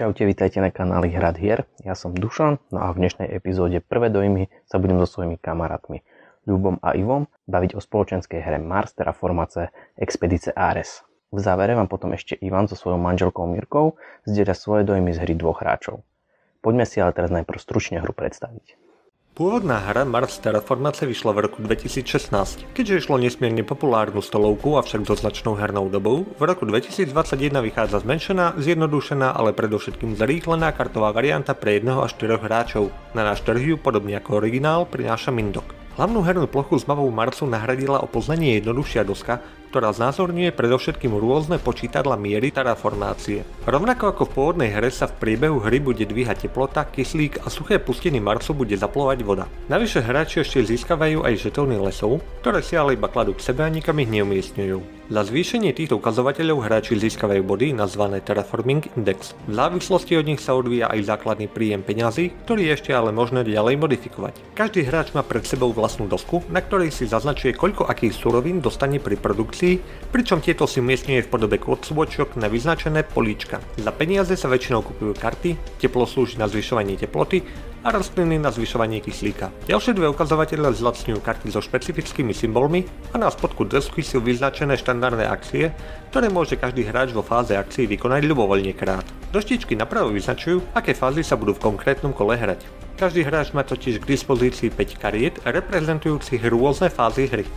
Čaute, vítajte na kanáli Hrad hier. Ja som Dušan, no a v dnešnej epizóde Prvé dojmy sa budem so svojimi kamarátmi Ľubom a Ivom baviť o spoločenskej hre Mars Terraformace Expedice Ares. V závere vám potom ešte Ivan so svojou manželkou Mirkou zdieľa svoje dojmy z hry dvoch hráčov. Poďme si ale teraz najprv stručne hru predstaviť. Pôvodná hra Mars Terraformace vyšla v roku 2016. Keďže išlo nesmierne populárnu stolovku, avšak so značnou hernou dobou, v roku 2021 vychádza zmenšená, zjednodušená, ale predovšetkým zrýchlená kartová varianta pre jedného až 4 hráčov. Na náš trh ju, podobne ako originál, prináša Mindok. Hlavnú hernú plochu s mapou Marsu nahradila o poznanie jednoduchšia doska, ktorá znázorňuje predovšetkým rôzne počítadla miery terraformácie. Rovnako ako v pôvodnej hre sa v priebehu hry bude dvíhať teplota, kyslík a suché pustiny Marsu bude zaplovať voda. Navyše hráči ešte získavajú aj žetóny lesov, ktoré si ale iba kladú k sebe a nikam ich neumiestňujú. Za zvýšenie týchto ukazovateľov hráči získavajú body nazvané Terraforming Index. V závislosti od nich sa odvíja aj základný príjem peňazí, ktorý je ešte ale možné ďalej modifikovať. Každý hráč má pred sebou vlastnú dosku, na ktorej si zaznačuje koľko akých surovín dostane pri produkcii funkcií, pričom tieto si umiestňuje v podobe kôcvočok na vyznačené políčka. Za peniaze sa väčšinou kupujú karty, teplo slúži na zvyšovanie teploty a rastliny na zvyšovanie kyslíka. Ďalšie dve ukazovatele zlacňujú karty so špecifickými symbolmi a na spodku desky sú vyznačené štandardné akcie, ktoré môže každý hráč vo fáze akcií vykonať ľubovoľne krát. Doštičky napravo vyznačujú, aké fázy sa budú v konkrétnom kole hrať. Každý hráč má totiž k dispozícii 5 kariet reprezentujúcich rôzne fázy hry.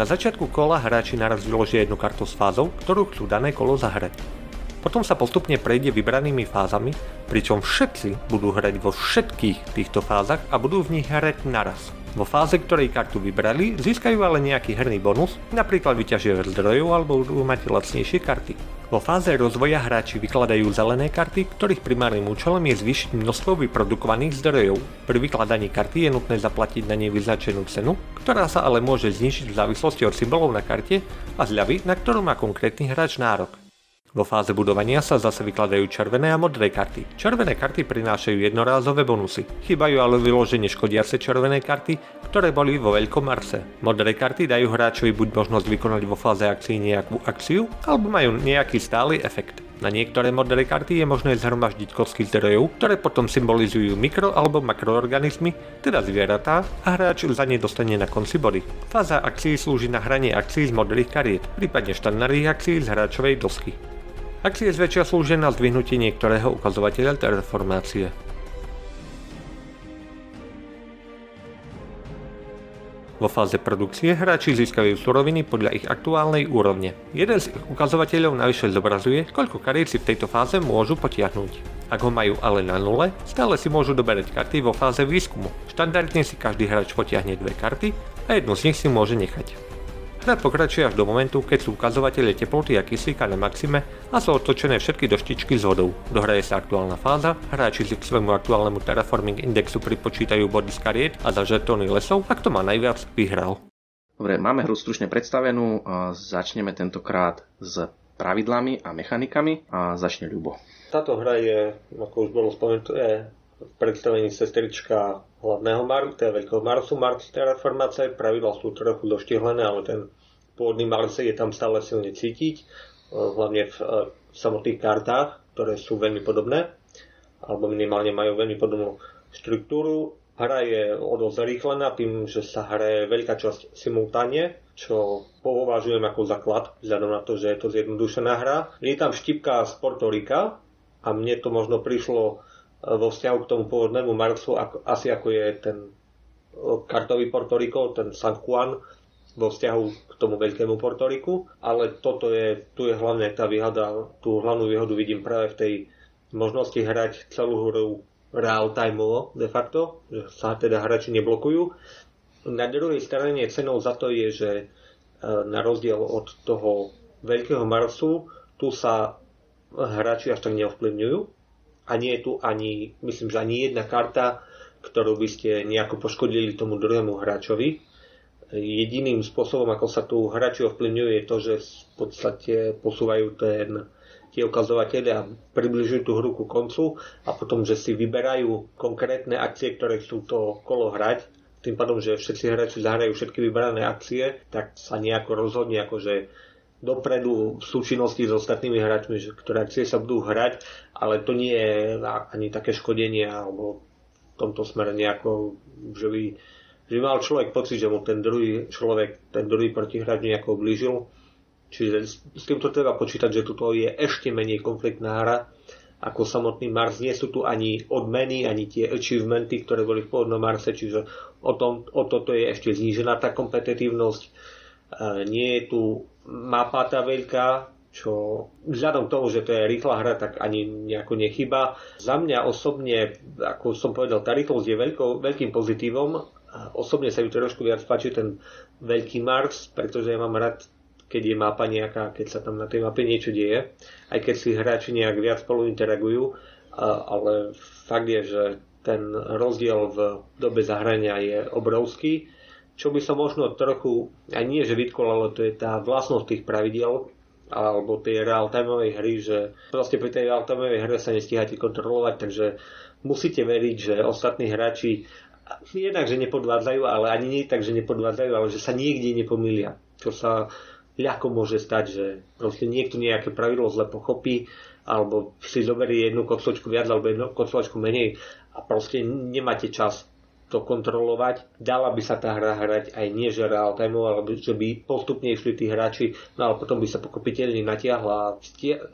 Na začiatku kola hráči naraz vyložia jednu kartu s fázou, ktorú chcú dané kolo zahrať. Potom sa postupne prejde vybranými fázami, pričom všetci budú hrať vo všetkých týchto fázach a budú v nich hrať naraz. Vo fáze, ktorej kartu vybrali, získajú ale nejaký herný bonus, napríklad vyťažia zdrojov alebo budú mať lacnejšie karty. Vo fáze rozvoja hráči vykladajú zelené karty, ktorých primárnym účelom je zvýšiť množstvo vyprodukovaných zdrojov. Pri vykladaní karty je nutné zaplatiť na nej vyznačenú cenu, ktorá sa ale môže znižiť v závislosti od symbolov na karte a zľavy, na ktorú má konkrétny hráč nárok. Vo fáze budovania sa zase vykladajú červené a modré karty. Červené karty prinášajú jednorázové bonusy. Chýbajú ale vyloženie škodiace červené karty, ktoré boli vo veľkom Marse. Modré karty dajú hráčovi buď možnosť vykonať vo fáze akcií nejakú akciu, alebo majú nejaký stály efekt. Na niektoré modré karty je možné zhromaždiť kostky zdrojov, ktoré potom symbolizujú mikro alebo makroorganizmy, teda zvieratá, a hráč za ne dostane na konci body. Fáza akcií slúži na hranie akcií z modrých kariet, prípadne štandardných akcií z hráčovej dosky. Akcie zväčšia slúžia na zdvihnutie niektorého ukazovateľa terraformácie. Vo fáze produkcie hráči získajú suroviny podľa ich aktuálnej úrovne. Jeden z ich ukazovateľov navyše zobrazuje, koľko kariet si v tejto fáze môžu potiahnuť. Ak ho majú ale na nule, stále si môžu doberať karty vo fáze výskumu. Štandardne si každý hráč potiahne dve karty a jednu z nich si môže nechať. Hra pokračuje až do momentu, keď sú ukazovatele teploty a kyslíka na maxime a sú otočené všetky doštičky s vodou. Dohraje sa aktuálna fáza, hráči si k svojmu aktuálnemu terraforming indexu pripočítajú body z kariet a za žetóny lesov, a kto má najviac, vyhral. Dobre, máme hru stručne predstavenú, začneme tentokrát s pravidlami a mechanikami a začne Ľubo. Táto hra je, ako už bolo spomenuté, v predstavení sestrička hlavného Marsu, teda veľkého Marsu, Mars terraformácie. Pravidla sú trochu doštihlené, ale ten pôvodný Mars je tam stále silne cítiť, e, hlavne v, e, samotných kartách, ktoré sú veľmi podobné, alebo minimálne majú veľmi podobnú štruktúru. Hra je o dosť zrýchlená tým, že sa hraje veľká časť simultáne, čo považujem ako základ, vzhľadom na to, že je to zjednodušená hra. Je tam štipka z Portorika a mne to možno prišlo vo vzťahu k tomu pôvodnému Marsu, ako, asi ako je ten kartový Portoriko, ten San Juan, vo vzťahu k tomu veľkému Portoriku, ale toto je, tu je hlavne tá výhoda, tú hlavnú výhodu vidím práve v tej možnosti hrať celú hru real timeovo de facto, že sa teda hráči neblokujú. Na druhej strane cenou za to je, že e, na rozdiel od toho veľkého Marsu, tu sa hráči až tak neovplyvňujú, a nie je tu ani, myslím, že ani jedna karta, ktorú by ste nejako poškodili tomu druhému hráčovi. Jediným spôsobom, ako sa tu hráči ovplyvňujú, je to, že v podstate posúvajú ten, tie ukazovatele a približujú tú hru ku koncu a potom, že si vyberajú konkrétne akcie, ktoré chcú to kolo hrať. Tým pádom, že všetci hráči zahrajú všetky vybrané akcie, tak sa nejako rozhodne, akože dopredu v súčinnosti s ostatnými hráčmi, že ktoré akcie sa budú hrať, ale to nie je ani také škodenie alebo v tomto smere nejako, že by, že by mal človek pocit, že mu ten druhý človek, ten druhý protihráč nejako oblížil. Čiže s týmto treba počítať, že tuto je ešte menej konfliktná hra ako samotný Mars. Nie sú tu ani odmeny, ani tie achievementy, ktoré boli v pôvodnom Marse, čiže o, tom, o toto je ešte znížená tá kompetitívnosť. E, nie je tu mapa tá veľká, čo vzhľadom tomu, že to je rýchla hra, tak ani nejako nechyba. Za mňa osobne, ako som povedal, tá rýchlosť je veľkou, veľkým pozitívom. Osobne sa mi trošku viac páči ten veľký Mars, pretože ja mám rád keď je mapa nejaká, keď sa tam na tej mape niečo deje, aj keď si hráči nejak viac spolu interagujú, ale fakt je, že ten rozdiel v dobe zahrania je obrovský. Čo by som možno trochu, aj nie že vytkol, ale to je tá vlastnosť tých pravidel, alebo tej real-timeovej hry, že proste pri tej real-timeovej hre sa nestíhate kontrolovať, takže musíte veriť, že ostatní hráči jednak, že nepodvádzajú, ale ani nie tak, že nepodvádzajú, ale že sa niekde nepomýlia. Čo sa ľahko môže stať, že proste niekto nejaké pravidlo zle pochopí, alebo si zoberie jednu kocločku viac alebo jednu kocločku menej a proste nemáte čas to kontrolovať. Dala by sa tá hra hrať aj nie že real time, ale že by postupne išli tí hráči, no ale potom by sa pokopiteľne natiahla a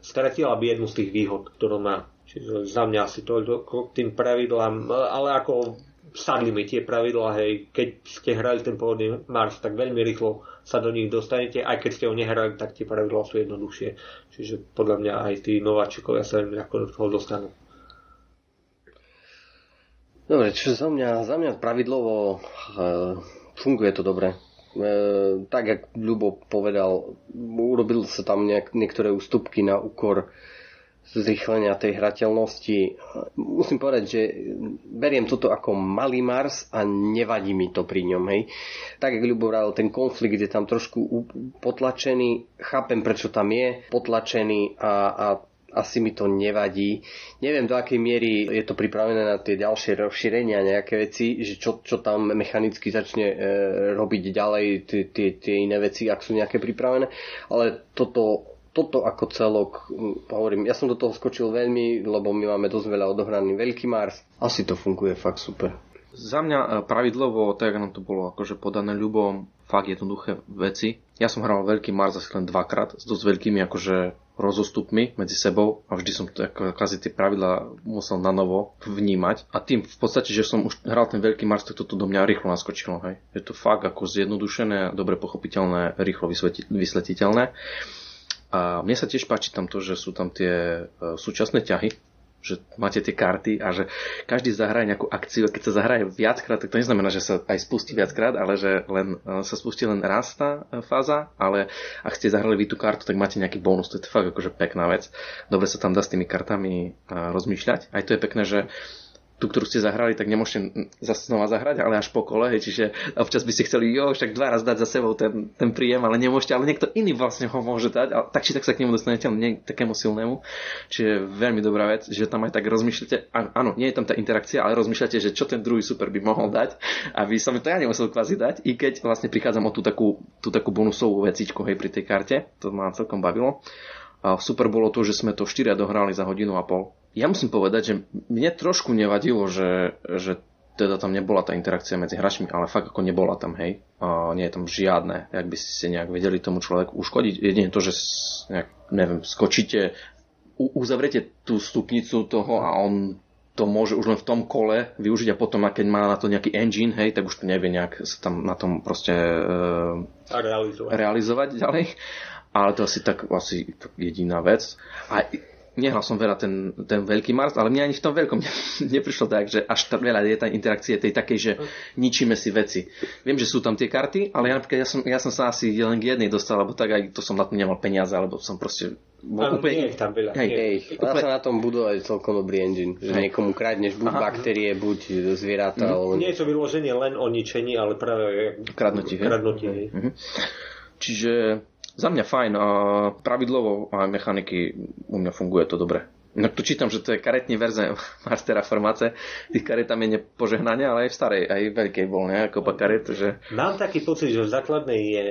stratila by jednu z tých výhod, ktorú má. Čiže za mňa asi to tým pravidlám, ale ako sadli mi tie pravidlá, hej, keď ste hrali ten pôvodný Mars, tak veľmi rýchlo sa do nich dostanete, aj keď ste ho nehrali, tak tie pravidlá sú jednoduchšie. Čiže podľa mňa aj tí nováčikovia sa veľmi ľahko do toho dostanú. Dobre, čiže za mňa, za mňa pravidlovo e, funguje to dobre. E, tak, jak Ľubo povedal, urobil sa tam nejak, niektoré ústupky na úkor zrychlenia tej hrateľnosti. Musím povedať, že beriem toto ako malý Mars a nevadí mi to pri ňom. Hej. Tak, jak Ľubo ten konflikt je tam trošku potlačený, chápem, prečo tam je potlačený a, a asi mi to nevadí. Neviem, do akej miery je to pripravené na tie ďalšie rozšírenia, nejaké veci, že čo, čo tam mechanicky začne e, robiť ďalej, tie iné veci, ak sú nejaké pripravené. Ale toto toto ako celok, hovorím, ja som do toho skočil veľmi, lebo my máme dosť veľa odohraný veľký Mars. Asi to funguje fakt super. Za mňa e, pravidlovo, tak nám to bolo akože podané ľubom, fakt jednoduché veci. Ja som hral veľký Mars asi len dvakrát s dosť veľkými akože rozostupmi medzi sebou a vždy som kvázi tie pravidla musel na novo vnímať a tým v podstate, že som už hral ten veľký Mars, tak toto do mňa rýchlo naskočilo. Hej. Je to fakt ako zjednodušené, dobre pochopiteľné, rýchlo vysvetiteľné. A mne sa tiež páči tam to, že sú tam tie e, súčasné ťahy, že máte tie karty a že každý zahraje nejakú akciu a keď sa zahraje viackrát, tak to neznamená, že sa aj spustí viackrát, ale že len, e, sa spustí len raz tá e, fáza, ale ak ste zahrali vy tú kartu, tak máte nejaký bonus, to je fakt akože pekná vec. Dobre sa tam dá s tými kartami rozmýšľať. Aj to je pekné, že tú, ktorú ste zahrali, tak nemôžete zase znova zahrať, ale až po kole, hej, čiže občas by ste chceli, jo, však dva raz dať za sebou ten, ten príjem, ale nemôžete, ale niekto iný vlastne ho môže dať, ale tak či tak sa k nemu dostanete, ale nie takému silnému. Čiže veľmi dobrá vec, že tam aj tak rozmýšľate, áno, nie je tam tá interakcia, ale rozmýšľate, že čo ten druhý super by mohol dať, aby som to ja nemusel kvázi dať, i keď vlastne prichádzam o tú takú, tú takú bonusovú vecičku, hej, pri tej karte, to ma celkom bavilo. A super bolo to, že sme to štyria dohrali za hodinu a pol ja musím povedať, že mne trošku nevadilo, že, že teda tam nebola tá interakcia medzi hráčmi, ale fakt ako nebola tam, hej. A nie je tam žiadne, ak by ste nejak vedeli tomu človeku uškodiť. Jedine to, že nejak, neviem, skočíte, uzavriete tú stupnicu toho a on to môže už len v tom kole využiť a potom, keď má na to nejaký engine, hej, tak už to nevie nejak sa tam na tom proste uh, realizovať. realizovať ďalej. Ale to asi tak asi jediná vec. A nehral som veľa ten, ten veľký Mars, ale mne ani v tom veľkom neprišlo tak, že až tak veľa je tá interakcie tej takej, že ničíme si veci. Viem, že sú tam tie karty, ale ja napríklad ja som, ja som sa asi len k jednej dostal, lebo tak aj to som na to nemal peniaze, alebo som proste bol úplne... Nie tam veľa. Hej, hej, dá sa na tom budovať celkom dobrý engine, že hej. niekomu kradneš buď Aha. baktérie, buď zvieratá. Mm. Alebo... Nie je to vyloženie len o ničení, ale práve kradnutie. Kradnutie, hej. Mm-hmm. Čiže za mňa fajn a pravidlovo a mechaniky u mňa funguje to dobre. No tu čítam, že to je karetní verze Mastera formáce. Tých karet tam je nepožehnania, ale aj v starej, aj v veľkej bol, ne? Kopa karet, že... Mám taký pocit, že v základnej je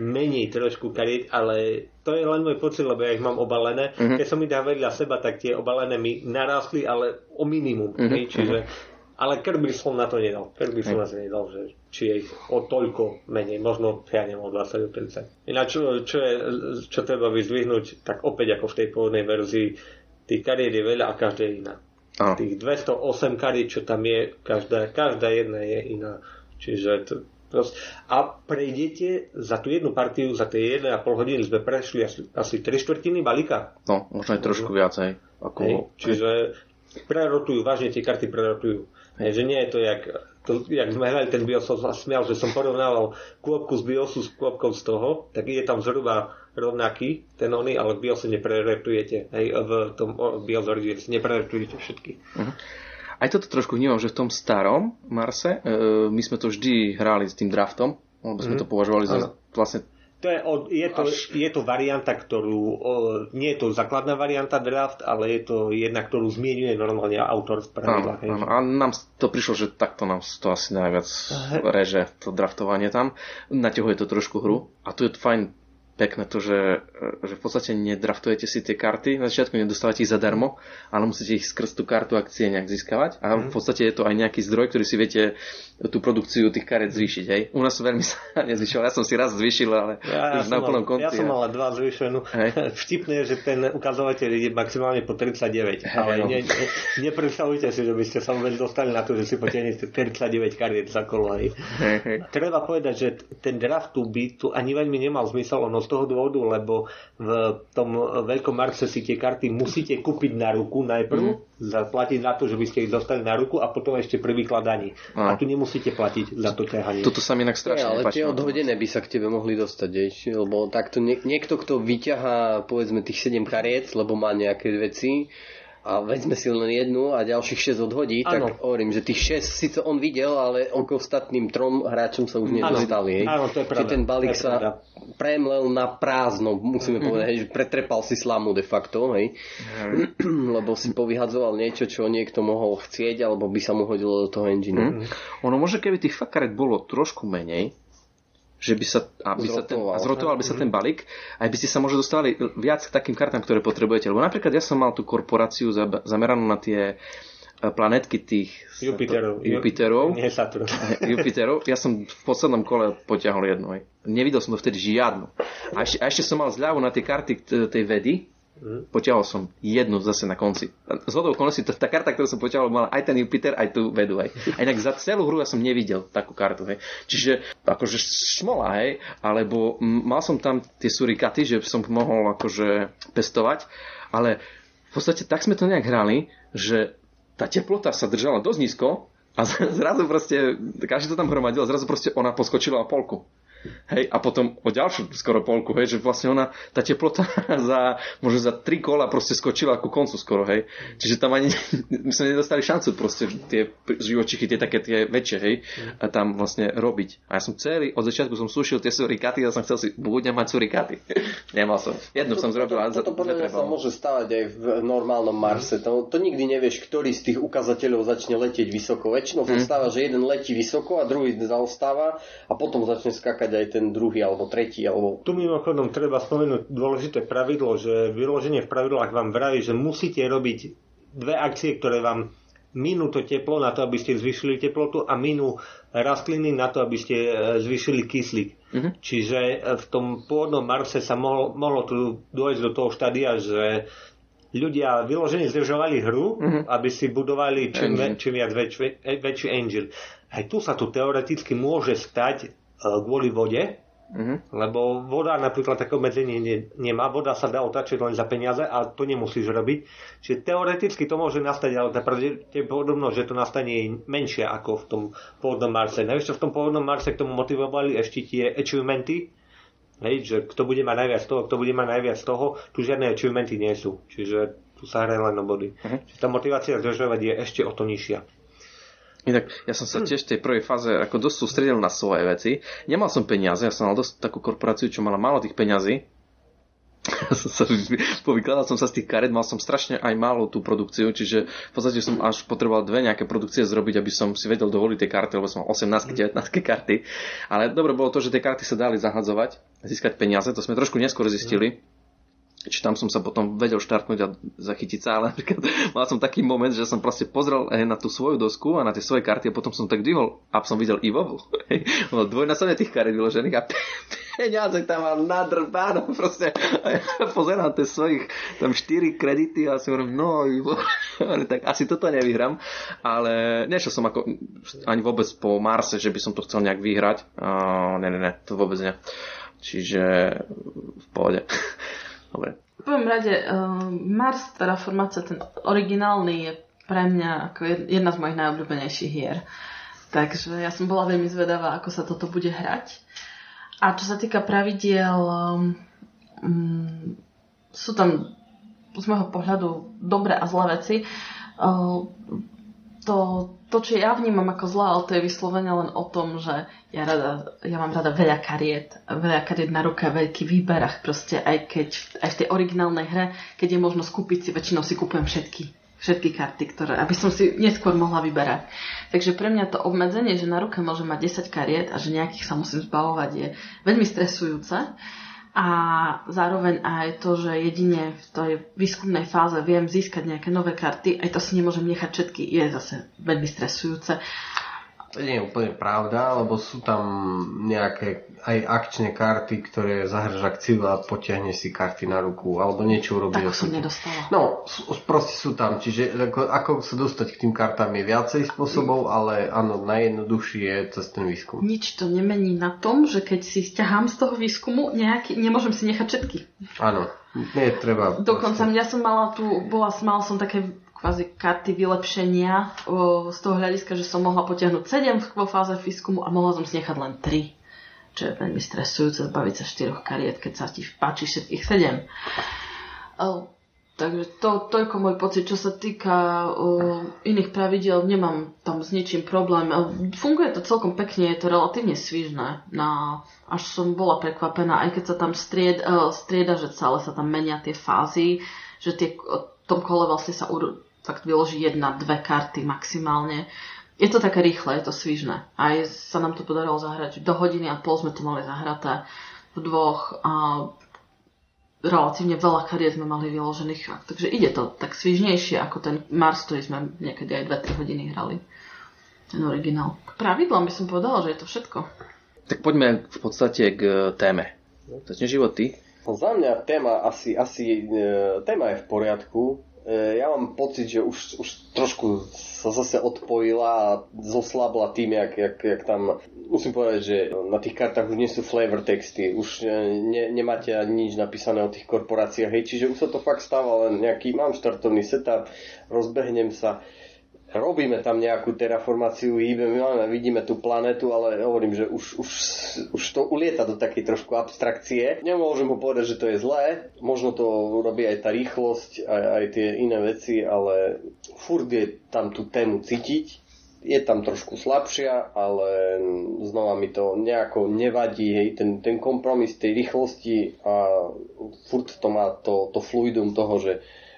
menej trošku karet, ale to je len môj pocit, lebo ja ich mám obalené. Uh-huh. Keď som ich dal vedľa seba, tak tie obalené mi narástli, ale o minimum. Uh-huh. Čiže uh-huh ale Kirby som na to nedal. Kirby som na to nedal, že či je ich o toľko menej, možno ja neviem, o 20 30. Ináč, čo, čo, je, čo treba vyzdvihnúť, tak opäť ako v tej pôvodnej verzii, tých kariet je veľa a každá je iná. A. Tých 208 kariet, čo tam je, každá, každá jedna je iná. Čiže to, prost... A prejdete za tú jednu partiu, za tie 1,5 hodiny sme prešli asi, asi 3 štvrtiny balíka. No, možno aj trošku viac, hej. Ako... Hej, čiže prerotujú, vážne tie karty prerotujú. Hej, že nie je to jak, to, jak sme hrali ten BIOS, som smial, že som porovnával kôpku z BIOSu s kôpkou z toho, tak je tam zhruba rovnaký ten oný, ale v BIOSe nepreretujete. Hej, v tom BIOS Origins nepreretujete všetky. Uh-huh. Aj toto trošku vnímam, že v tom starom Marse, e, my sme to vždy hrali s tým draftom, lebo sme uh-huh. to považovali za vlastne to je, je, to, Až... je to varianta, ktorú, nie je to základná varianta draft, ale je to jedna, ktorú zmienuje normálne autor v pravidlách. Áno, áno, a nám to prišlo, že takto nám to asi najviac reže, to draftovanie tam. Naťahuje to trošku hru a tu je to fajn pekné to, že, že v podstate nedraftujete si tie karty, na začiatku nedostávate ich zadarmo, ale musíte ich skrz tú kartu akcie nejak získavať a v mhm. podstate je to aj nejaký zdroj, ktorý si viete tú produkciu tých karet zvýšiť. Hej. U nás veľmi sa nezvyšilo, ja som si raz zvýšil, ale ja, už ja na úplnom konci. Ja som mal dva zvýšenú. Vtipné je, že ten ukazovateľ je maximálne po 39, hej, ale no. ne, ne, nepredstavujte si, že by ste sa vôbec dostali na to, že si potiahnete 39 kariet za kolo. Hej. Hej, hej. Treba povedať, že ten draft tu by tu ani veľmi nemal zmysel, ono z toho dôvodu, lebo v tom veľkom Marse si tie karty musíte kúpiť na ruku najprv, mm. zaplatiť na to, že by ste ich dostali na ruku a potom ešte pri vykladaní. A, a tu nemusíte platiť za to ťahanie. Toto sa mi inak strašne Ale tie odhodené by sa k tebe mohli dostať, jež, lebo takto niekto, kto vyťahá povedzme tých 7 kariet, lebo má nejaké veci, a vezme si len jednu a ďalších 6 odhodí, ano. tak hovorím, že tých 6 síce on videl, ale on k ostatným trom hráčom sa už nedostali. Áno, to je pravda. ten balík sa premlel na prázdno, musíme mm-hmm. povedať, že pretrepal si slamu de facto, hej. Mm. Lebo si povyhadzoval niečo, čo niekto mohol chcieť, alebo by sa mu hodilo do toho engine. Mm. Ono môže, keby tých fakaret bolo trošku menej, že by sa, aby sa ten, a zrotoval by sa ten balík, aj by ste sa možno dostali viac k takým kartám, ktoré potrebujete. Lebo napríklad ja som mal tú korporáciu zameranú na tie e, planetky tých Jupiterov. Jupiterov. Nie Saturn. Jupiterov. Ja som v poslednom kole potiahol jednu. Nevidel som to vtedy žiadnu. A ešte, a ešte som mal zľavu na tie karty tej vedy. Poťahol som jednu zase na konci. Z hodou okolností, tá karta, ktorú som poťahol, mala aj ten Jupiter, aj tú vedu. Hej. A inak za celú hru ja som nevidel takú kartu. Hej. Čiže akože šmola, hej, alebo mal som tam tie surikaty, že som mohol akože pestovať, ale v podstate tak sme to nejak hrali, že tá teplota sa držala dosť nízko a zrazu proste, každý to tam hromadil, a zrazu proste ona poskočila o polku. Hej, a potom o ďalšiu skoro polku, hej, že vlastne ona, tá teplota za, možno za tri kola proste skočila ku koncu skoro, hej. Čiže tam ani, my sme nedostali šancu proste tie živočichy, tie také tie väčšie, hej, a tam vlastne robiť. A ja som celý, od začiatku som sušil tie surikaty a som chcel si, budem mať surikaty. Nemal som. Jednu to, som zrobil. To, to, to podľa sa môže stávať aj v normálnom Marse. To, to nikdy nevieš, ktorý z tých ukazateľov začne letieť vysoko. Väčšinou sa mm. stáva, že jeden letí vysoko a druhý zaostáva a potom začne skakať aj ten druhý alebo tretí. Alebo... Tu mimochodom treba spomenúť dôležité pravidlo, že vyloženie v pravidlách vám vraví, že musíte robiť dve akcie, ktoré vám minú to teplo na to, aby ste zvyšili teplotu a minú rastliny na to, aby ste e, zvýšili kyslík. Uh-huh. Čiže e, v tom pôvodnom Marse sa mohlo, mohlo tu dôjsť do toho štádia, že ľudia vyložene zdržovali hru, uh-huh. aby si budovali čím, čím viac väčší, väčší angel. Aj tu sa tu teoreticky môže stať E, kvôli vode, Mm-hmm. Lebo voda napríklad také obmedzenie ne, nemá. Voda sa dá otačiť len za peniaze a to nemusíš robiť. Čiže teoreticky to môže nastať, ale tá pravdepodobnosť, že to nastane menšia ako v tom pôvodnom Marse. Navyše v tom pôvodnom Marse k tomu motivovali ešte tie achievementy, hej, že kto bude mať najviac toho, kto bude mať najviac toho, tu žiadne achievementy nie sú. Čiže tu sa hraje len o body. Mm-hmm. Čiže tá motivácia zdržovať je ešte o to nižšia. Inak ja som sa tiež v tej prvej fáze ako dosť sústredil na svoje veci. Nemal som peniaze, ja som mal dosť takú korporáciu, čo mala málo tých peňazí. povykladal som sa z tých karet, mal som strašne aj málo tú produkciu, čiže v podstate som až potreboval dve nejaké produkcie zrobiť, aby som si vedel dovoliť tie karty, lebo som mal 18 19 karty. Ale dobre bolo to, že tie karty sa dali zahadzovať, získať peniaze, to sme trošku neskôr zistili. Mm či tam som sa potom vedel štartnúť a zachytiť sa, ale napríklad mal som taký moment, že som proste pozrel na tú svoju dosku a na tie svoje karty a potom som tak dvihol a som videl Ivovu. Dvojnásobne tých karet vyložených a peniaze tam mal nadrbáno proste. A ja pozerám tie svojich tam 4 kredity a si hovorím, no Ivo, tak asi toto nevyhrám. Ale nešiel som ako ani vôbec po Marse, že by som to chcel nejak vyhrať. Uh, ne, ne, ne, to vôbec ne. Čiže v pohode. Dobre. V prvom rade uh, Mars Terraformácia, ten originálny je pre mňa ako jedna z mojich najobľúbenejších hier. Takže ja som bola veľmi zvedavá, ako sa toto bude hrať. A čo sa týka pravidiel, um, sú tam z môjho pohľadu dobré a zlé veci. Uh, to, to, čo ja vnímam ako zlé, ale to je vyslovene len o tom, že ja, rada, ja mám rada veľa kariet, veľa kariet na ruke, veľký výber a proste aj keď aj v tej originálnej hre, keď je možno kúpiť si, väčšinou si kúpujem všetky, všetky karty, ktoré, aby som si neskôr mohla vyberať. Takže pre mňa to obmedzenie, že na ruke môžem mať 10 kariet a že nejakých sa musím zbavovať je veľmi stresujúce a zároveň aj to, že jedine v tej výskumnej fáze viem získať nejaké nové karty, aj to si nemôžem nechať všetky, je zase veľmi stresujúce. To nie je úplne pravda, lebo sú tam nejaké aj akčné karty, ktoré zahraš akciu a potiahneš si karty na ruku, alebo niečo urobíš. Tak som nedostala. No, proste sú tam, čiže ako, ako sa dostať k tým kartám je viacej spôsobov, ale áno, najjednoduchší je cez ten výskum. Nič to nemení na tom, že keď si stiahám z toho výskumu nejaký, nemôžem si nechať všetky. Áno, nie treba. Dokonca ja som mala tu, bola, mala som také kvázi karty vylepšenia z toho hľadiska, že som mohla potiahnuť 7 vo fáze fiskumu a mohla som si nechať len 3. Čo je veľmi stresujúce zbaviť sa 4 kariet, keď sa ti páči všetkých 7. O, takže to, to je môj pocit, čo sa týka o, iných pravidel, nemám tam s ničím problém. O, funguje to celkom pekne, je to relatívne svižné. Na, až som bola prekvapená, aj keď sa tam stried, strieda, že celé sa tam menia tie fázy, že tie, v tom kole vlastne sa fakt vyloží jedna, dve karty maximálne. Je to také rýchle, je to svižné. Aj sa nám to podarilo zahrať. Do hodiny a pol sme to mali zahraté v dvoch a relatívne veľa kariet sme mali vyložených. Takže ide to tak svižnejšie ako ten Mars, ktorý sme niekedy aj 2-3 hodiny hrali. Ten originál. K pravidlám by som povedala, že je to všetko. Tak poďme v podstate k téme. Začne život ty? Za mňa téma asi, asi e, téma je v poriadku. E, ja mám pocit, že už, už trošku sa zase odpojila a zoslabla tým, jak, jak, jak tam... Musím povedať, že na tých kartách už nie sú flavor texty, už e, ne, nemáte nič napísané o tých korporáciách, hej, čiže už sa to fakt stáva len nejaký, mám štartovný setup, rozbehnem sa, robíme tam nejakú terraformáciu, hýbeme, vidíme tú planetu, ale hovorím, že už, už, už to ulieta do takej trošku abstrakcie. Nemôžem mu povedať, že to je zlé, možno to robí aj tá rýchlosť, aj, aj tie iné veci, ale furt je tam tú tému cítiť. Je tam trošku slabšia, ale znova mi to nejako nevadí, hej, ten, ten kompromis tej rýchlosti a furt to má to, to fluidum toho, že,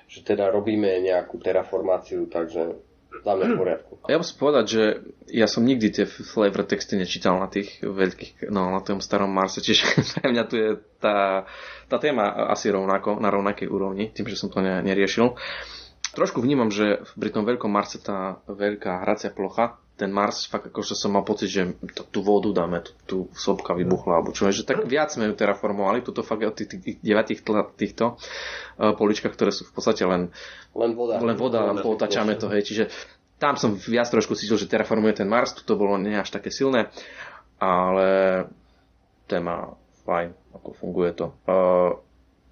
že teda robíme nejakú terraformáciu, takže za mňa v poriadku. Ja musím povedať, že ja som nikdy tie flavor texty nečítal na tých veľkých, no na tom starom Marse, čiže pre mňa tu je tá, tá téma asi rovnako, na rovnakej úrovni, tým, že som to ne, neriešil. Trošku vnímam, že pri tom veľkom Marse tá veľká hracia plocha, ten Mars, fakt akože som mal pocit, že to, tú vodu dáme, tú, tú sopka vybuchla, alebo čo, že tak viac sme ju terraformovali, toto fakt od tých, tých, tých týchto uh, poličkách, ktoré sú v podstate len, len voda, len voda len potačame to, hej, čiže tam som viac trošku cítil, že terraformuje ten Mars, to bolo nie až také silné, ale téma fajn, ako funguje to. Uh,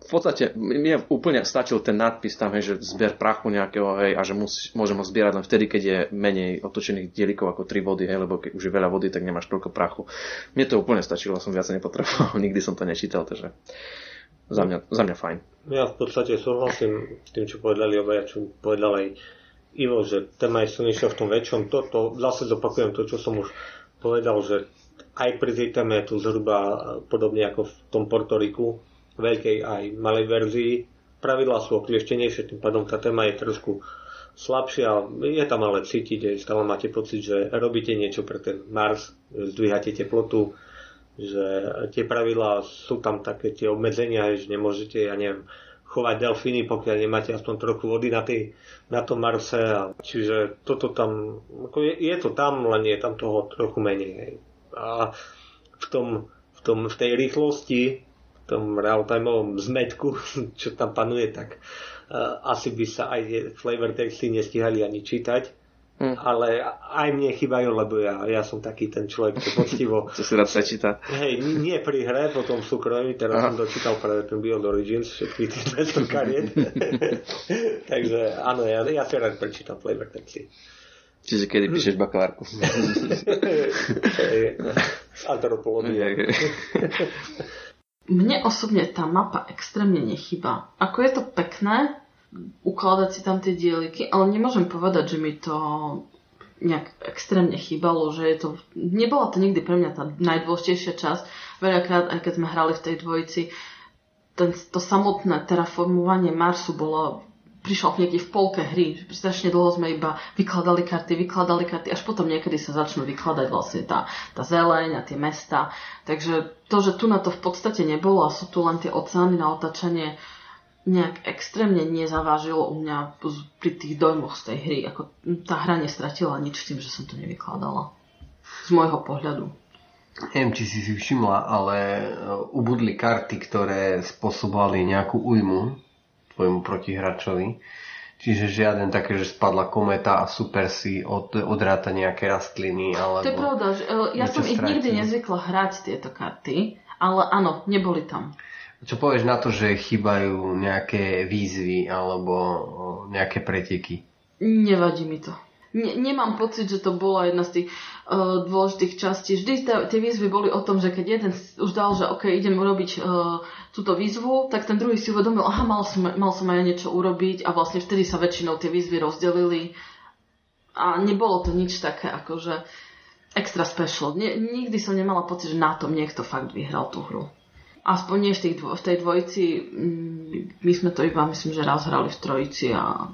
v podstate mne úplne stačil ten nadpis tam, hej, že zber prachu nejakého, hej, a že musí, môžem ho zbierať len vtedy, keď je menej otočených dielikov ako 3 vody, hej, lebo keď už je veľa vody, tak nemáš toľko prachu. Mne to úplne stačilo, som viac nepotreboval, nikdy som to nečítal, takže za mňa, za mňa fajn. Ja v podstate súhlasím s tým, čo povedali obaja, čo povedal aj Ivo, že téma je silnejšia v tom väčšom. Toto, zase zopakujem to, čo som už povedal, že aj pri je tu zhruba podobne ako v tom Portoriku, veľkej aj malej verzii. Pravidlá sú oklieštenejšie, tým pádom tá téma je trošku slabšia. Je tam ale cítiť, stále máte pocit, že robíte niečo pre ten Mars, zdvíhate teplotu, že tie pravidlá sú tam také tie obmedzenia, že nemôžete, ja neviem, chovať delfíny, pokiaľ nemáte aspoň trochu vody na, tej, na tom Marse. Čiže toto tam, ako je, je to tam, len je tam toho trochu menej. Hej. A v, tom, v, tom, v tej rýchlosti, tom real-timeovom zmetku, čo tam panuje, tak uh, asi by sa aj flavor texty nestihali ani čítať Hm. Ale aj mne chýbajú, lebo ja, ja som taký ten človek, čo poctivo... čo si rád prečíta. Hej, nie pri hre, potom v súkromí, teraz Aha. som dočítal práve ten Beyond Origins, všetky tie 200 kariet. Takže áno, ja, ja si rád prečítam flavor texty. Čiže kedy píšeš bakalárku? Z antropológie. Mne osobne tá mapa extrémne nechýba. Ako je to pekné, ukladať si tam tie dieliky, ale nemôžem povedať, že mi to nejak extrémne chýbalo, že je to, nebola to nikdy pre mňa tá najdôležitejšia časť. Veľakrát, aj keď sme hrali v tej dvojici, ten, to samotné terraformovanie Marsu bolo prišlo niekde v polke hry. Strašne dlho sme iba vykladali karty, vykladali karty, až potom niekedy sa začnú vykladať vlastne tá, tá zeleň a tie mesta. Takže to, že tu na to v podstate nebolo a sú tu len tie oceány na otačanie, nejak extrémne nezavážilo u mňa pri tých dojmoch z tej hry. Ako tá hra nestratila nič tým, že som to nevykladala. Z môjho pohľadu. Neviem, či si si všimla, ale e, ubudli karty, ktoré spôsobovali nejakú újmu tvojmu protihráčovi. Čiže žiaden také, že spadla kometa a super si od, odráta nejaké rastliny. Alebo to je pravda, že, e, ja som ich nikdy nezvykla hrať tieto karty, ale áno, neboli tam. Čo povieš na to, že chýbajú nejaké výzvy alebo nejaké preteky? Nevadí mi to. Ne, nemám pocit, že to bola jedna z tých uh, dôležitých častí. Vždy tá, tie výzvy boli o tom, že keď jeden už dal, že OK, idem urobiť uh, túto výzvu, tak ten druhý si uvedomil, aha, mal som, mal som aj niečo urobiť a vlastne vtedy sa väčšinou tie výzvy rozdelili a nebolo to nič také akože extra special. Nie, nikdy som nemala pocit, že na tom niekto fakt vyhral tú hru aspoň nie v, tých, v tej dvojici, mm, my sme to iba myslím, že raz hrali v trojici a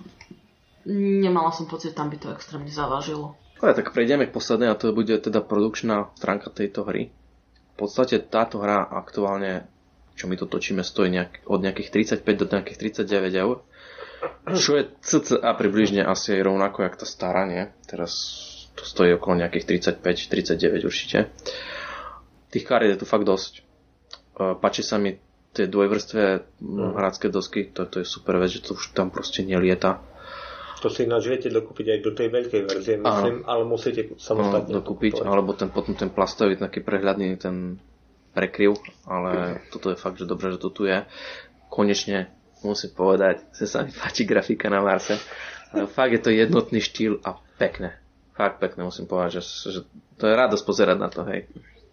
nemala som pocit, že tam by to extrémne zavážilo. Ale tak prejdeme k poslednej a to bude teda produkčná stránka tejto hry. V podstate táto hra aktuálne, čo my to točíme, stojí nejak, od nejakých 35 do nejakých 39 eur. Čo je cca približne asi aj rovnako, jak tá stará, nie? Teraz to stojí okolo nejakých 35-39 určite. Tých kariet je tu fakt dosť Páči sa mi tie dvojvrstvé mm. hrácké dosky, to, to je super vec, že to už tam proste nelieta. To si ináč viete dokúpiť aj do tej veľkej verzie, myslím, Áno. ale musíte samostatne no, dokúpiť. Kupovať. Alebo ten potom ten plastový, taký prehľadný, ten prekryv, ale mm. toto je fakt, že dobre, že to tu je. Konečne musím povedať, že sa mi páči grafika na Marse. Ale fakt je to jednotný štýl a pekné. Fakt pekné, musím povedať, že, že to je radosť pozerať na to, hej.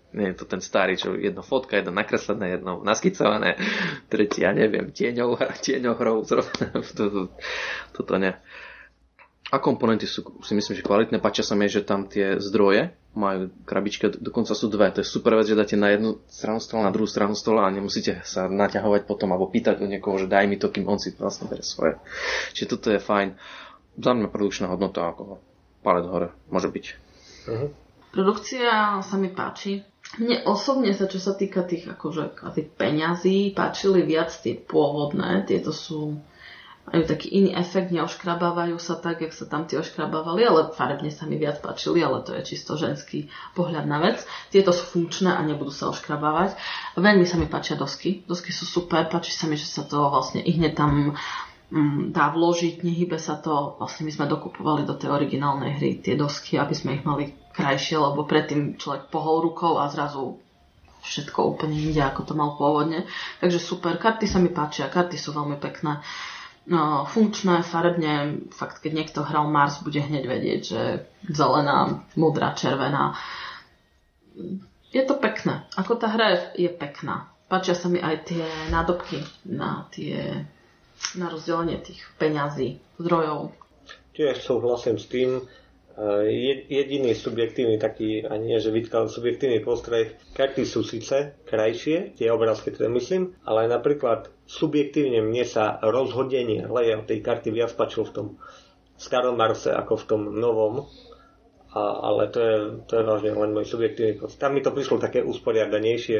Nie je to ten starý, čo jedno fotka, jedno nakreslené, jedno naskicované, tretí, ja neviem, tieňou, tieňou hrou, toto, toto nie. A komponenty sú, si myslím, že kvalitné. Páčia sa mi, že tam tie zdroje majú krabičky, dokonca sú dve. To je super vec, že dáte na jednu stranu stola, na druhú stranu stola a nemusíte sa naťahovať potom alebo pýtať od niekoho, že daj mi to, kým on si vlastne bere svoje. Čiže toto je fajn. Za mňa produkčná hodnota ako palec hore môže byť. Uh-huh. Produkcia sa mi páči. Mne osobne sa, čo sa týka tých, akože, tých peňazí, páčili viac tie pôvodné. Tieto sú majú taký iný efekt, neoškrabávajú sa tak, jak sa tam tie oškrabávali, ale farebne sa mi viac páčili, ale to je čisto ženský pohľad na vec. Tieto sú funkčné a nebudú sa oškrabávať. Veľmi sa mi páčia dosky. Dosky sú super, páči sa mi, že sa to vlastne i tam mm, dá vložiť, nehybe sa to. Vlastne my sme dokupovali do tej originálnej hry tie dosky, aby sme ich mali krajšie, lebo predtým človek pohol rukou a zrazu všetko úplne inde, ako to mal pôvodne. Takže super, karty sa mi páčia, karty sú veľmi pekné. No, funkčné, farebne, fakt keď niekto hral Mars, bude hneď vedieť, že zelená, modrá, červená. Je to pekné. Ako tá hra je, pekná. Páčia sa mi aj tie nádobky na tie na rozdelenie tých peňazí, zdrojov. Tiež súhlasím s tým, jediný subjektívny taký, ani nie že vytkal subjektívny postreh, karty sú síce krajšie, tie obrázky teda myslím, ale napríklad subjektívne mne sa rozhodenie layout tej karty viac páčilo v tom starom Marse ako v tom novom, a, ale to je, to je vážne len môj subjektívny postreh. Tam mi to prišlo také usporiadanejšie,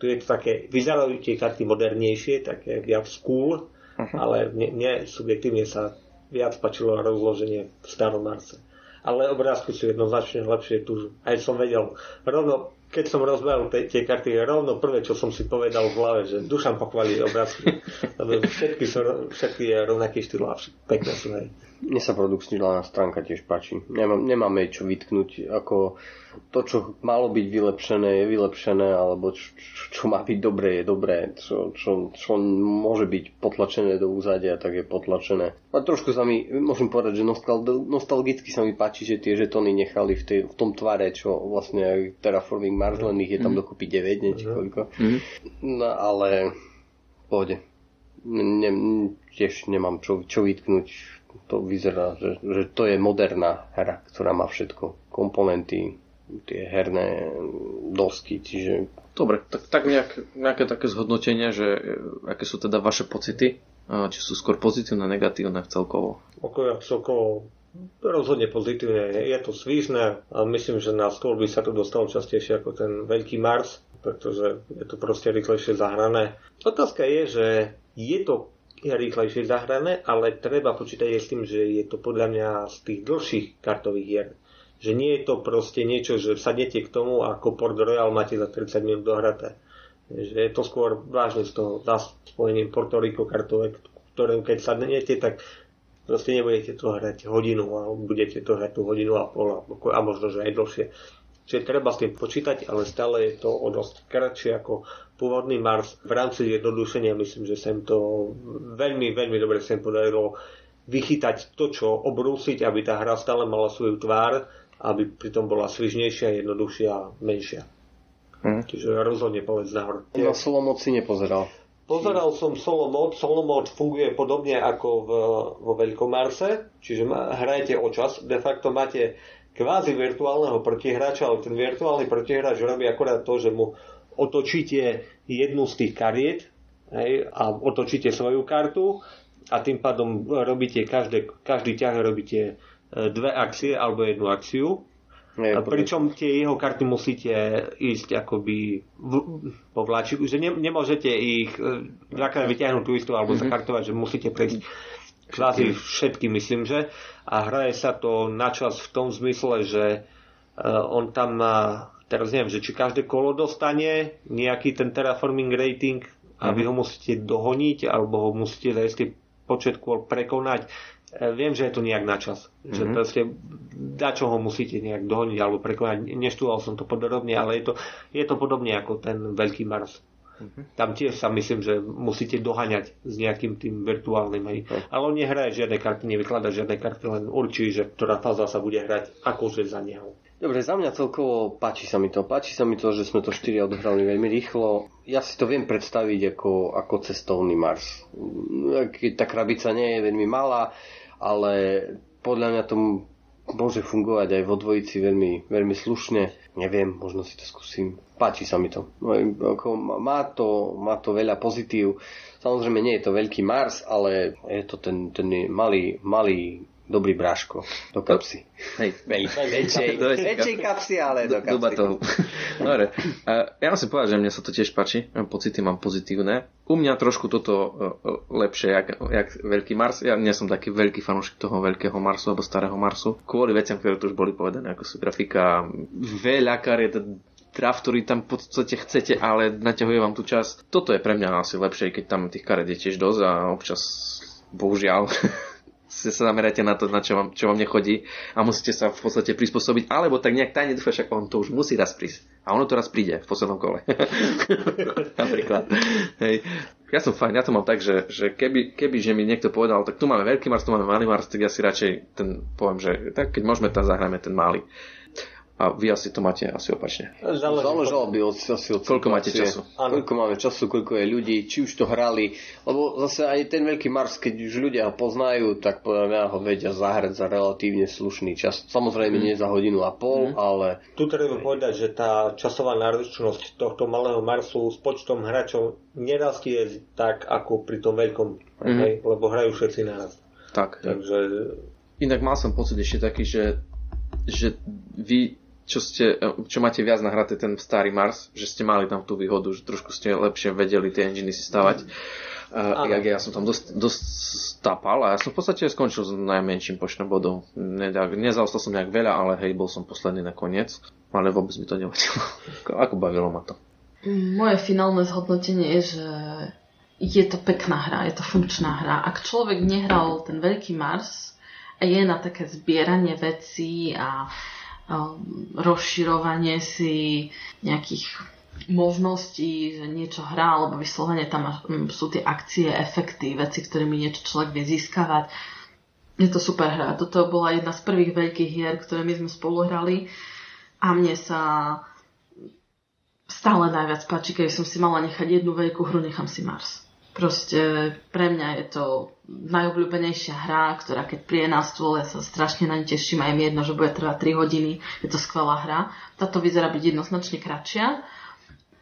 tu je to také, vyzerajú tie karty modernejšie, také viac cool, uh-huh. ale mne, mne subjektívne sa viac páčilo rozloženie v starom Marse ale obrázky sú jednoznačne lepšie tu. Aj som vedel, rovno keď som rozbehol tie karty, rovno prvé, čo som si povedal v hlave, že Dušan pochválí obrázky. Lebo všetky sú všetky rovnaký štýl a pekné sú. Hej. Mne sa produkčná stránka tiež páči. Nemám, nemáme čo vytknúť. Ako to, čo malo byť vylepšené, je vylepšené, alebo čo, čo má byť dobré, je dobré. Čo, čo, čo môže byť potlačené do úzadia, tak je potlačené. A trošku sa mi, môžem povedať, že nostal, nostalgicky sa mi páči, že tie žetony nechali v, tej, v tom tvare, čo vlastne Terraforming Mars, len ich je tam mm. dokopy 9, niečo koľko. Mm. No ale pohode. Ne, tiež nemám čo, čo vytknúť to vyzerá, že, že to je moderná hra, ktorá má všetko. Komponenty, tie herné dosky, čiže... Dobre, tak, tak nejak, nejaké také zhodnotenie, že e, aké sú teda vaše pocity, či sú skôr pozitívne, negatívne celkovo? Ako celkovo rozhodne pozitívne. Je to svížne a myslím, že na stôl by sa to dostalo častejšie ako ten veľký Mars, pretože je to proste rýchlejšie zahrané. Otázka je, že je to rýchlejšie zahrané, ale treba počítať aj s tým, že je to podľa mňa z tých dlhších kartových hier. Že nie je to proste niečo, že sadnete k tomu a ako Port Royal máte za 30 minút dohraté. Že je to skôr vážne z toho spojením Porto Rico kartové, ktoré keď sadnete, tak proste nebudete to hrať hodinu a budete to hrať tú hodinu a pol a možno, že aj dlhšie. Čiže treba s tým počítať, ale stále je to o dosť kratšie ako pôvodný Mars. V rámci jednodušenia myslím, že sa im to veľmi, veľmi dobre sa im podarilo vychytať to, čo obrúsiť, aby tá hra stále mala svoju tvár, aby pritom bola svižnejšia, jednoduchšia a menšia. Hm. Čiže rozhodne povedz nahor. Na solo moc si nepozeral. Pozeral som solo mod. Solo mod funguje podobne ako v, vo Veľkom Marse, čiže hrajete o čas. De facto máte kvázi virtuálneho protihráča, ale ten virtuálny protihráč robí akorát to, že mu otočíte jednu z tých kariet hej, a otočíte svoju kartu a tým pádom robíte každé, každý ťah robíte e, dve akcie alebo jednu akciu. Nie, a pričom tie jeho karty musíte ísť akoby v, po vláčiku, že ne, nemôžete ich e, dvakrát vyťahnuť tú istú alebo mm-hmm. zakartovať, že musíte prejsť kvázi všetky, myslím, že. A hraje sa to na čas v tom zmysle, že uh, on tam má, teraz neviem, že či každé kolo dostane nejaký ten terraforming rating a vy ho mhm. musíte dohoniť, alebo ho musíte za istý počet kôl prekonať. Uh, viem, že je to nejak na čas. Mm-hmm. Že mhm. proste čo ho musíte nejak dohoniť alebo prekonať. Neštúval som to podrobne, ale je to, je to podobne ako ten veľký Mars. Uh-huh. Tam tiež sa myslím, že musíte dohaňať s nejakým tým virtuálnym. Hej. Uh-huh. Ale on nehraje žiadne karty, nevykladá žiadne karty, len určí, že ktorá fáza sa bude hrať akože za neho. Dobre, za mňa celkovo páči sa mi to. Páči sa mi to, že sme to 4 odohrali veľmi rýchlo. Ja si to viem predstaviť ako, ako cestovný Mars. Tá krabica nie je veľmi malá, ale podľa mňa to môže fungovať aj vo dvojici veľmi, veľmi slušne. Neviem, možno si to skúsim páči sa mi to. No, má, to má to veľa pozitív. Samozrejme nie je to veľký Mars, ale je to ten, ten malý, malý dobrý bráško do kapsy. Hej, väčšej, väčšej kapsy, ale do kapsy. toho. Dobre, ja musím povedať, že mne sa to tiež páči, pocity mám pozitívne. U mňa trošku toto e, e, lepšie, jak, jak Veľký Mars. Ja nie som taký veľký fanúšik toho Veľkého Marsu alebo Starého Marsu. Kvôli veciam, ktoré tu už boli povedané, ako sú grafika, veľa kariet, draft, ktorý tam v podstate chcete, ale naťahuje vám tú čas. Toto je pre mňa asi lepšie, keď tam tých karet je tiež dosť a občas, bohužiaľ, ste sa zamerajte na to, na čo vám, čo vám nechodí a musíte sa v podstate prispôsobiť, alebo tak nejak tajne dúfa, však on to už musí raz prísť. A ono to raz príde v poslednom kole. Napríklad. Hej. Ja som fajn, ja to mám tak, že, že keby, keby že mi niekto povedal, tak tu máme veľký Mars, tu máme malý Mars, tak ja si radšej ten poviem, že tak keď môžeme, tam zahráme ten malý. A vy asi to máte asi opačne. Záležalo by od, asi od Koľko máte času? Áno. Koľko máme času, koľko je ľudí, či už to hrali. Lebo zase aj ten veľký Mars, keď už ľudia ho poznajú, tak podľa mňa ho vedia zahrať za relatívne slušný čas. Samozrejme mm. nie za hodinu a pol, mm. ale... Tu treba povedať, že tá časová náročnosť tohto malého Marsu s počtom hráčov nerastie tak ako pri tom veľkom, mm. hej, lebo hrajú všetci naraz. Tak. Takže... Inak mal som pocit ešte taký, že, že vy čo, ste, čo máte viac nahraté ten starý Mars, že ste mali tam tú výhodu, že trošku ste lepšie vedeli tie enginy si stavať. Uh, ja, ja som tam dosť, dosť stapal a ja som v podstate skončil s najmenším počtom bodov. Nezaostal som nejak veľa, ale hej, bol som posledný na koniec. Ale vôbec mi to nevadilo. Ako bavilo ma to. Moje finálne zhodnotenie je, že je to pekná hra, je to funkčná hra. Ak človek nehral ten veľký Mars a je na také zbieranie vecí a rozširovanie si nejakých možností, že niečo hrá, alebo vyslovene tam mm, sú tie akcie, efekty, veci, ktorými niečo človek vie získavať. Je to super hra. Toto bola jedna z prvých veľkých hier, ktoré my sme spolu hrali a mne sa stále najviac páči, keď som si mala nechať jednu veľkú hru, nechám si Mars. Proste pre mňa je to najobľúbenejšia hra, ktorá keď príde na stôl, ja sa strašne na ňu teším a mi jedno, že bude trvať 3 hodiny. Je to skvelá hra. Táto vyzerá byť jednoznačne kratšia.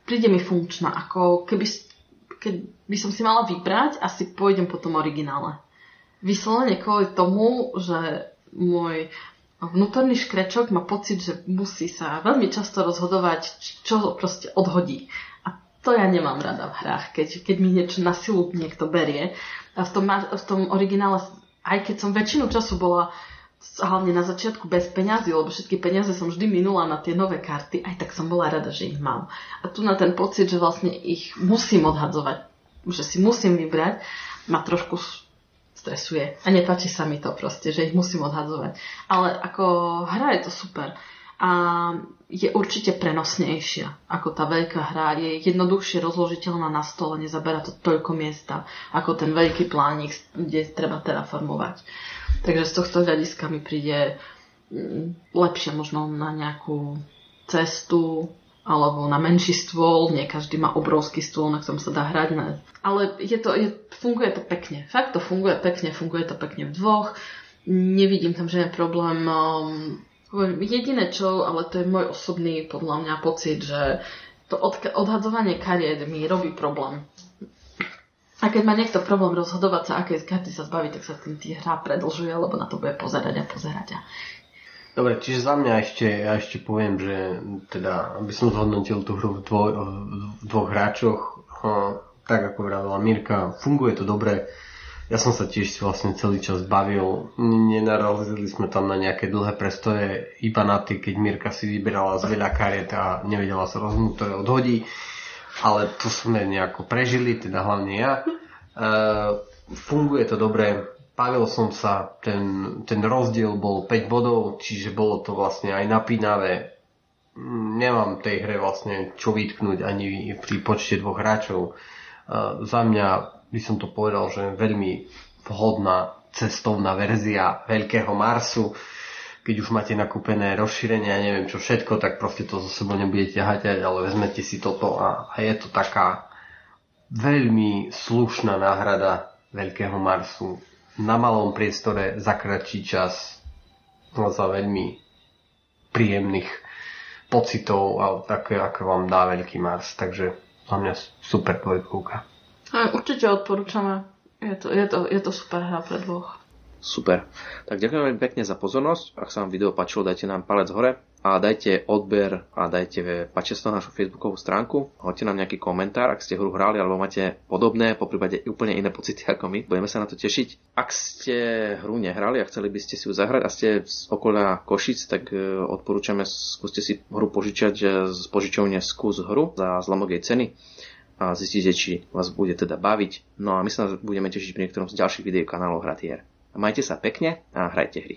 Príde mi funkčná, ako keby keď by som si mala vybrať, asi pôjdem po tom originále. Vyslovene kvôli tomu, že môj vnútorný škrečok má pocit, že musí sa veľmi často rozhodovať, čo proste odhodí to ja nemám rada v hrách, keď, keď mi niečo na silu niekto berie. A v tom, v tom originále, aj keď som väčšinu času bola hlavne na začiatku bez peňazí, lebo všetky peniaze som vždy minula na tie nové karty, aj tak som bola rada, že ich mám. A tu na ten pocit, že vlastne ich musím odhadzovať, že si musím vybrať, ma trošku stresuje. A nepáči sa mi to proste, že ich musím odhadzovať. Ale ako hra je to super a je určite prenosnejšia ako tá veľká hra. Je jednoduchšie rozložiteľná na stole, nezabera to toľko miesta ako ten veľký plánik, kde treba terraformovať. Takže z tohto hľadiska mi príde mm, lepšie možno na nejakú cestu alebo na menší stôl. Nie každý má obrovský stôl, na ktorom sa dá hrať. Ne. Ale je to, je, funguje to pekne. Fakt to funguje pekne, funguje to pekne v dvoch. Nevidím tam žiaden problém um, Jediné čo, ale to je môj osobný podľa mňa pocit, že to odhadzovanie kariet mi robí problém. A keď má niekto problém rozhodovať sa, aké karty sa zbaví, tak sa tým tý hra predlžuje, lebo na to bude pozerať a pozerať. A... Dobre, čiže za mňa ešte, ja ešte poviem, že teda, aby som zhodnotil tú hru v, dvo, v dvoch hráčoch, tak ako vravila Mirka, funguje to dobre ja som sa tiež vlastne celý čas bavil. Nenarazili sme tam na nejaké dlhé prestoje, iba na tie, keď Mirka si vyberala z veľa kariet a nevedela sa rozhodnúť, ktoré odhodí. Ale to sme nejako prežili, teda hlavne ja. E, funguje to dobre. Bavil som sa, ten, ten rozdiel bol 5 bodov, čiže bolo to vlastne aj napínavé. Nemám tej hre vlastne čo vytknúť ani pri počte dvoch hráčov. E, za mňa by som to povedal, že veľmi vhodná cestovná verzia Veľkého Marsu. Keď už máte nakúpené rozšírenie a neviem čo všetko, tak proste to zo sebou nebudete haťať, ale vezmete si toto a, a je to taká veľmi slušná náhrada Veľkého Marsu na malom priestore za kratší čas no, za veľmi príjemných pocitov a také, ako vám dá Veľký Mars. Takže za mňa super dvojkovka. Určite odporúčame. Je to, je, to, je to super hra pre dvoch. Super. Tak ďakujem veľmi pekne za pozornosť. Ak sa vám video páčilo, dajte nám palec hore a dajte odber a dajte páčte na našu facebookovú stránku. Hoďte nám nejaký komentár, ak ste hru hrali alebo máte podobné, po prípade úplne iné pocity ako my. Budeme sa na to tešiť. Ak ste hru nehrali a chceli by ste si ju zahrať a ste z okolia Košic, tak e, odporúčame, skúste si hru požičať e, z požičovne skús hru za zlomok jej ceny a zistíte, či vás bude teda baviť. No a my sa budeme tešiť pri niektorom z ďalších videí kanálov Hratier. Majte sa pekne a hrajte hry.